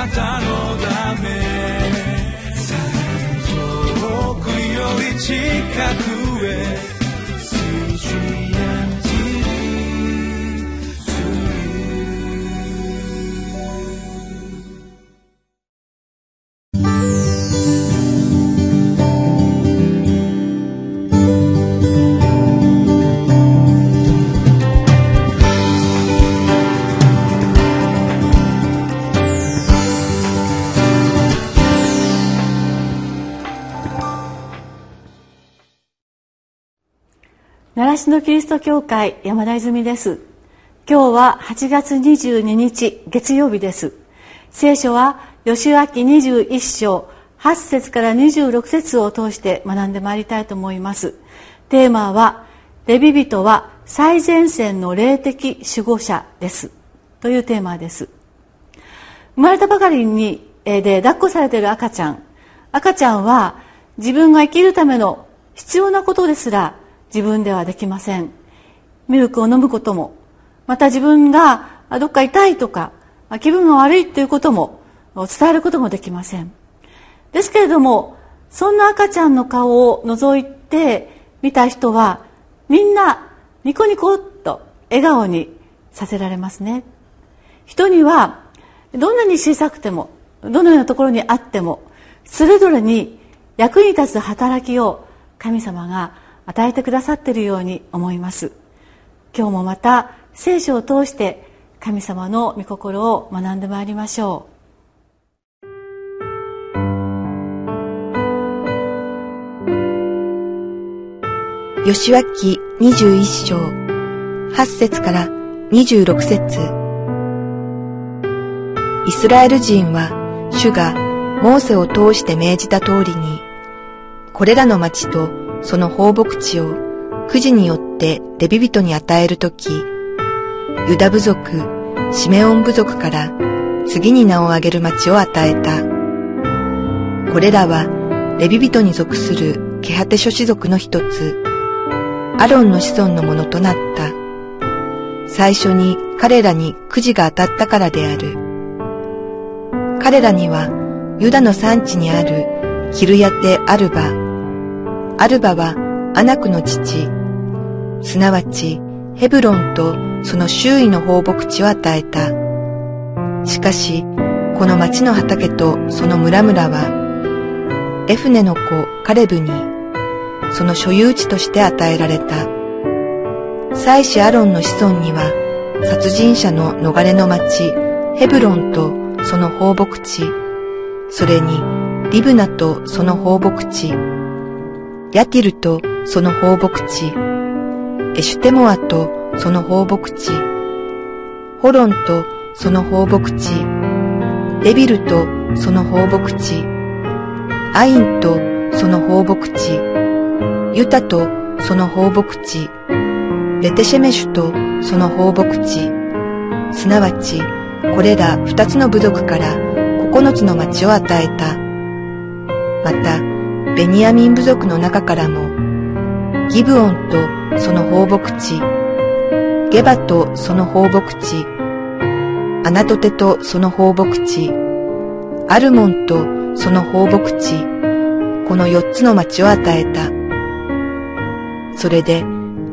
なたのため。遠くより近く。習志野キリスト教会山田泉です。今日は8月22日月曜日です。聖書は吉脇21章8節から26節を通して学んでまいりたいと思います。テーマはレビ人は最前線の霊的守護者です。というテーマです。生まれたばかりにで抱っこされている赤ちゃん。赤ちゃんは自分が生きるための必要なことですら自分ではできません。ミルクを飲むこともまた自分がどっか痛いとか気分が悪いということも伝えることもできません。ですけれどもそんな赤ちゃんの顔を覗いて見た人はみんなニコニコっと笑顔にさせられますね。人にはどんなに小さくてもどのようなところにあってもそれぞれに役に立つ働きを神様が与えてくださっているように思います。今日もまた聖書を通して神様の御心を学んでまいりましょう。吉脇21章8節から26節。イスラエル人は主がモーセを通して命じた通りにこれらの町とその放牧地をくじによってレビ人に与えるとき、ユダ部族、シメオン部族から次に名を挙げる町を与えた。これらはレビ人に属するケハテ諸氏族の一つ、アロンの子孫のものとなった。最初に彼らにくじが当たったからである。彼らにはユダの産地にあるキルヤテ・アルバ、アルバはアナクの父、すなわちヘブロンとその周囲の放牧地を与えた。しかし、この町の畑とその村々は、エフネの子カレブに、その所有地として与えられた。祭司アロンの子孫には、殺人者の逃れの町、ヘブロンとその放牧地、それにリブナとその放牧地、ヤティルとその放牧地、エシュテモアとその放牧地、ホロンとその放牧地、デビルとその放牧地、アインとその放牧地、ユタとその放牧地、ベテシェメシュとその放牧地、すなわちこれら二つの部族から九つの町を与えた。また、ベニヤミン部族の中からも、ギブオンとその放牧地、ゲバとその放牧地、アナトテとその放牧地、アルモンとその放牧地、この四つの町を与えた。それで、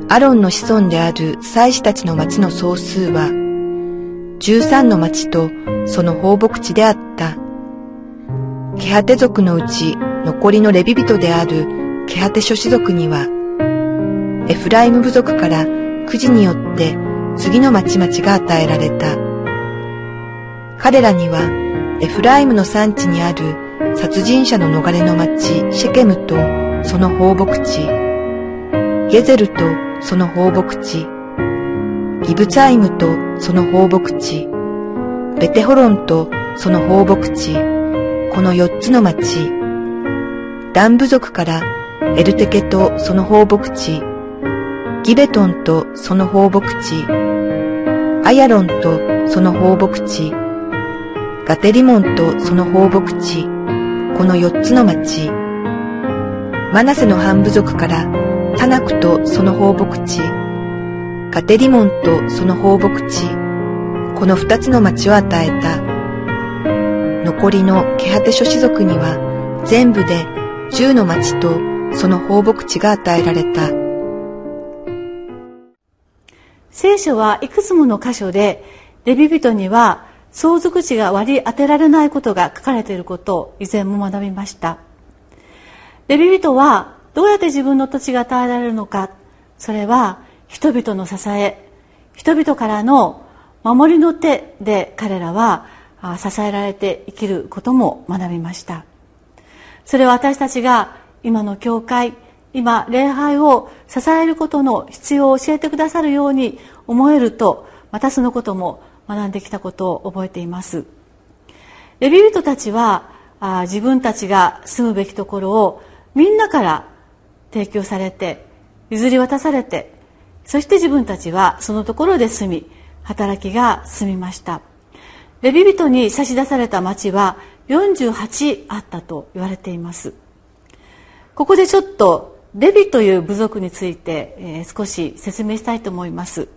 アロンの子孫である祭司たちの町の総数は、十三の町とその放牧地であった。ケハテ族のうち残りのレビ人であるケハテ諸氏族には、エフライム部族からくじによって次の町々が与えられた。彼らには、エフライムの産地にある殺人者の逃れの町シェケムとその放牧地、ゲゼルとその放牧地、ギブツァイムとその放牧地、ベテホロンとその放牧地、この四つの町、ダン部族からエルテケとその放牧地、ギベトンとその放牧地、アヤロンとその放牧地、ガテリモンとその放牧地、この四つの町、マナセの半部族からタナクとその放牧地、ガテリモンとその放牧地、この二つの町を与えた。残りのケハテ諸氏族には全部で10の町とその放牧地が与えられた。聖書はいくつもの箇所でレビ人には相続地が割り当てられないことが書かれていることを以前も学びましたレビ人はどうやって自分の土地が与えられるのかそれは人々の支え人々からの守りの手で彼らは支えられて生きることも学びましたそれは私たちが今の教会今礼拝を支えることの必要を教えてくださるように思えるとまたそのことも学んできたことを覚えています。レビ人たちは自分たちが住むべきところをみんなから提供されて譲り渡されてそして自分たちはそのところで住み働きが済みました。レビ人に差し出された町は48あったと言われています。ここでちょっとレビという部族について、えー、少し説明したいと思います。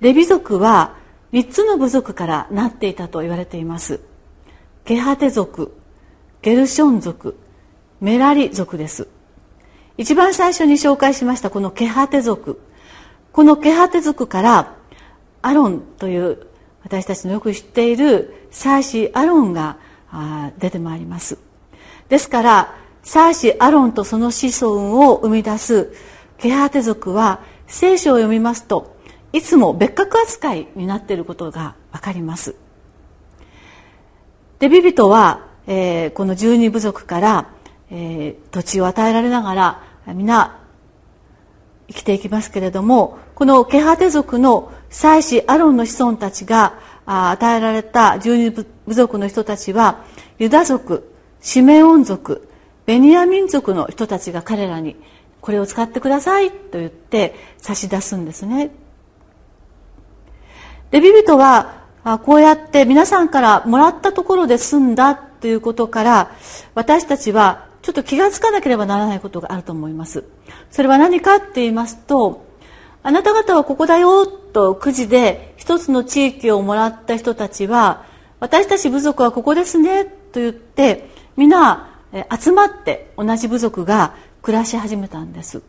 レビ族は3つの部族からなっていたと言われています。ゲハテ族ゲルション族メラリ族です。一番最初に紹介しましたこのケハテ族。このケハテ族からアロンという私たちのよく知っている祭司アロンが出てまいります。ですから祭司アロンとその子孫を生み出すケハテ族は聖書を読みますといつも別格扱いになっていることが分かります。でビビトは、えー、この十二部族から、えー、土地を与えられながら皆生きていきますけれどもこのケハテ族の祭司アロンの子孫たちが与えられた十二部族の人たちはユダ族シメオン族ベニヤ民族の人たちが彼らにこれを使ってくださいと言って差し出すんですね。レビ人はこうやって皆さんからもらったところで済んだということから私たちはちょっと気がつかなければならないことがあると思います。それは何かって言いますとあなた方はここだよとくじで一つの地域をもらった人たちは私たち部族はここですねと言って皆集まって同じ部族が暮らし始めたんです。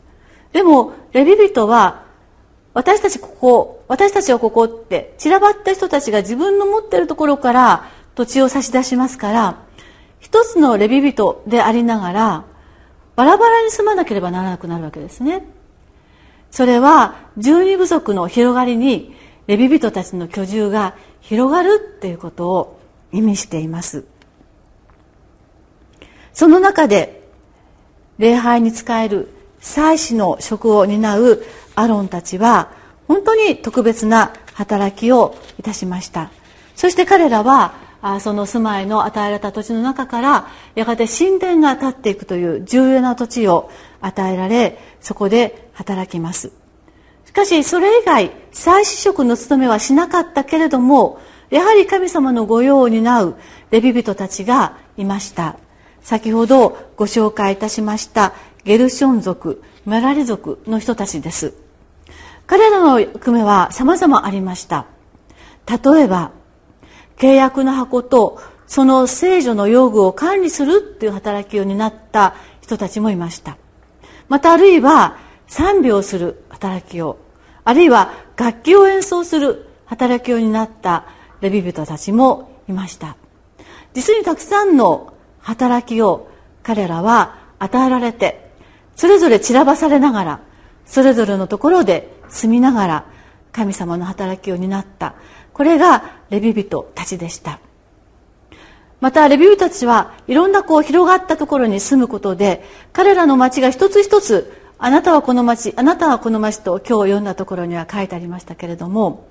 でもレビ人は私たちここ私たちはここって散らばった人たちが自分の持っているところから土地を差し出しますから一つのレビ人でありながらバラバラに住まなければならなくなるわけですね。それは十二部族の広がりにレビ人たちの居住が広がるっていうことを意味しています。その中で礼拝に仕える祭司の職を担うアロンたちは本当に特別な働きをいたしました。そして彼らはその住まいの与えられた土地の中からやがて神殿が建っていくという重要な土地を与えられそこで働きます。かしそれ以外祭司職の務めはしなかったけれどもやはり神様の御用を担うレビ人たちがいました。先ほどご紹介いたしましたゲルション族メラリ族の人たちです。彼らの役目は様々ありました。例えば契約の箱とその聖女の用具を管理するっていう働きを担った人たちもいました。またあるいは賛美をする働きをあるいは楽器を演奏する働きを担ったレビ人たちもいました。実にたくさんの働きを彼らは与えられてそれぞれ散らばされながらそれぞれのところで住みながら神様の働きを担った。これがレビ人たちでした。またレビ人たちはいろんなこう広がったところに住むことで彼らの町が一つ一つあなたはこの町あなたはこの町と今日読んだところには書いてありましたけれども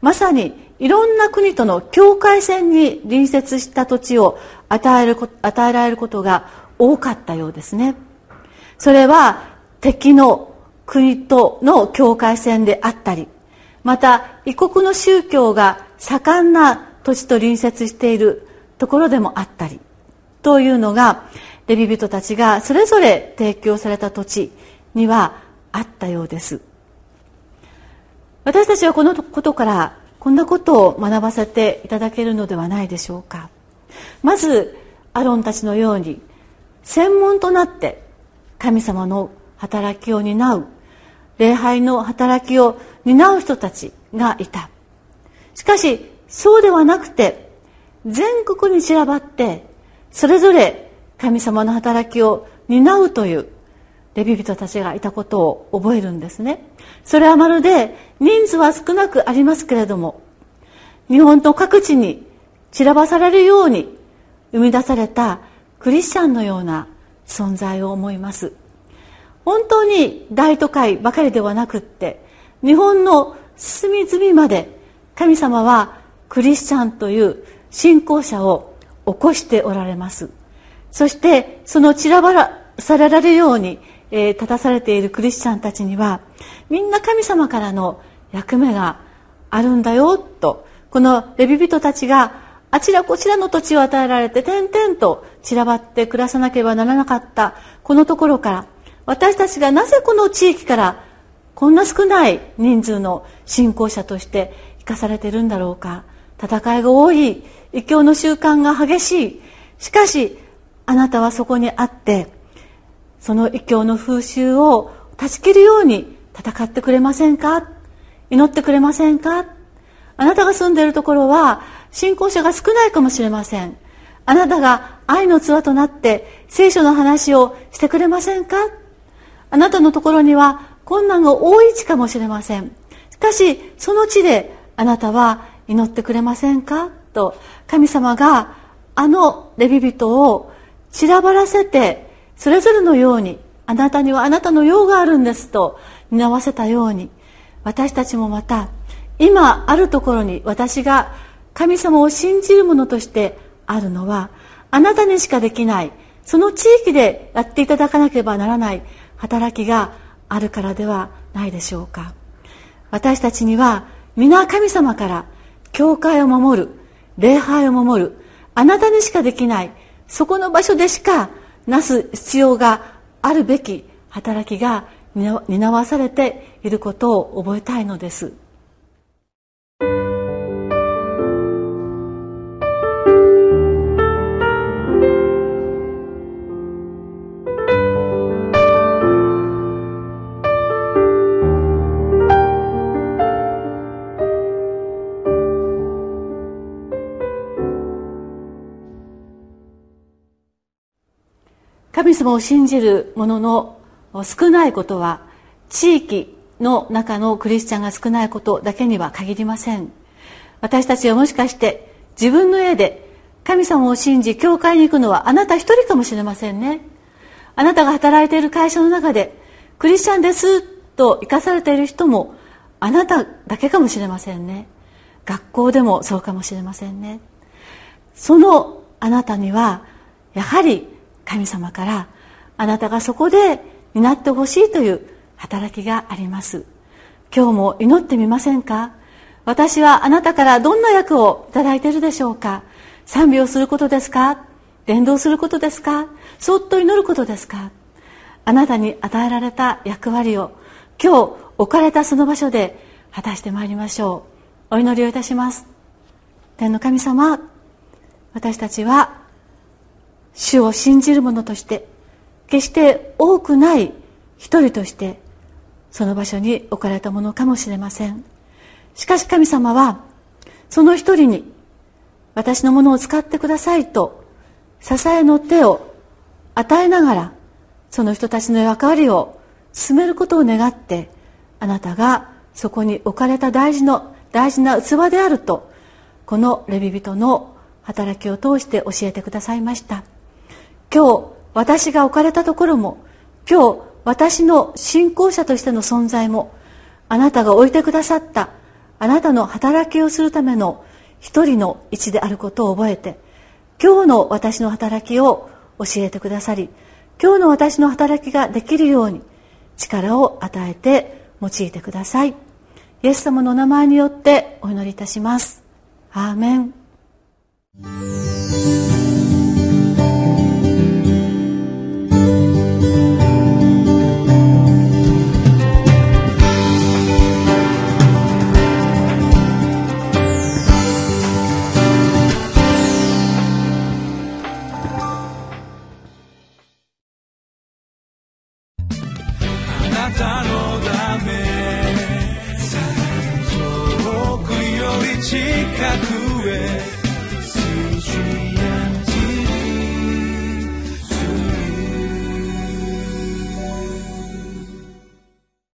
まさにいろんな国との境界線に隣接した土地を与える与えられることが多かったようですね。それは敵の国との境界線であったりまた異国の宗教が盛んな土地と隣接しているところでもあったりというのがレビ人たちがそれぞれ提供された土地にはあったようです。私たちはこのことからこんなことを学ばせていただけるのではないでしょうか。まずアロンたちのように専門となって神様の働きを担う礼拝の働きを担う人たちがいた。しかしそうではなくて全国に散らばってそれぞれ神様の働きを担うというレビ人たちがいたことを覚えるんですね。それはまるで人数は少なくありますけれども日本の各地に散らばされるように生み出されたクリスチャンのような存在を思います。本当に大都会ばかりではなくって日本の隅々まで神様はクリスチャンという信仰者を起こしておられます。そしてその散らばらされられるように、えー、立たされているクリスチャンたちにはみんな神様からの役目があるんだよと。このレビ人たちがあちらこちらの土地を与えられて点々と散らばって暮らさなければならなかった。このところから私たちがなぜこの地域からこんな少ない人数の信仰者として生かされているんだろうか。戦いが多い。異教の習慣が激しい。しかしあなたはそこにあってその異教の風習を断ち切るように戦ってくれませんか？祈ってくれませんか？あなたが住んでいるところは信仰者が少ないかもしれません。あなたが愛の器となって聖書の話をしてくれませんか？あなたのところには困難が多い地かもしれません。しかしその地であなたは祈ってくれませんか？と神様があのレビ人を散らばらせてそれぞれのようにあなたにはあなたの用があるんですと担わせたように私たちもまた今あるところに私が神様を信じる者としてあるのはあなたにしかできないその地域でやっていただかなければならない働きがあるからではないでしょうか。私たちには皆神様から教会を守る礼拝を守るあなたにしかできないそこの場所でしかなす必要があるべき働きが担わされていることを覚えたいのです。神様を信じる者の少ないことは地域の中のクリスチャンが少ないことだけには限りません。私たちはもしかして自分の家で神様を信じ教会に行くのはあなた一人かもしれませんね。あなたが働いている会社の中でクリスチャンですと生かされている人もあなただけかもしれませんね。学校でもそうかもしれませんね。そのあなたにはやはり神様からあなたがそこで担ってほしいという働きがあります。今日も祈ってみませんか？私はあなたからどんな役をいただいているでしょうか？賛美をすることですか？伝道することですか？そっと祈ることですか？あなたに与えられた役割を今日置かれたその場所で果たしてまいりましょう。お祈りをいたします。天の神様私たちは主を信じる者として決して多くない一人としてその場所に置かれたものかもしれません。しかし神様はその一人に私のものを使ってくださいと支えの手を与えながらその人たちの役割を進めることを願ってあなたがそこに置かれた大事の大事な器であるとこのレビ人の働きを通して教えてくださいました。今日私が置かれたところも今日私の信仰者としての存在もあなたが置いてくださったあなたの働きをするための一人の位置であることを覚えて今日の私の働きを教えてくださり今日の私の働きができるように力を与えて用いてください。イエス様のお名前によってお祈りいたします。アーメン。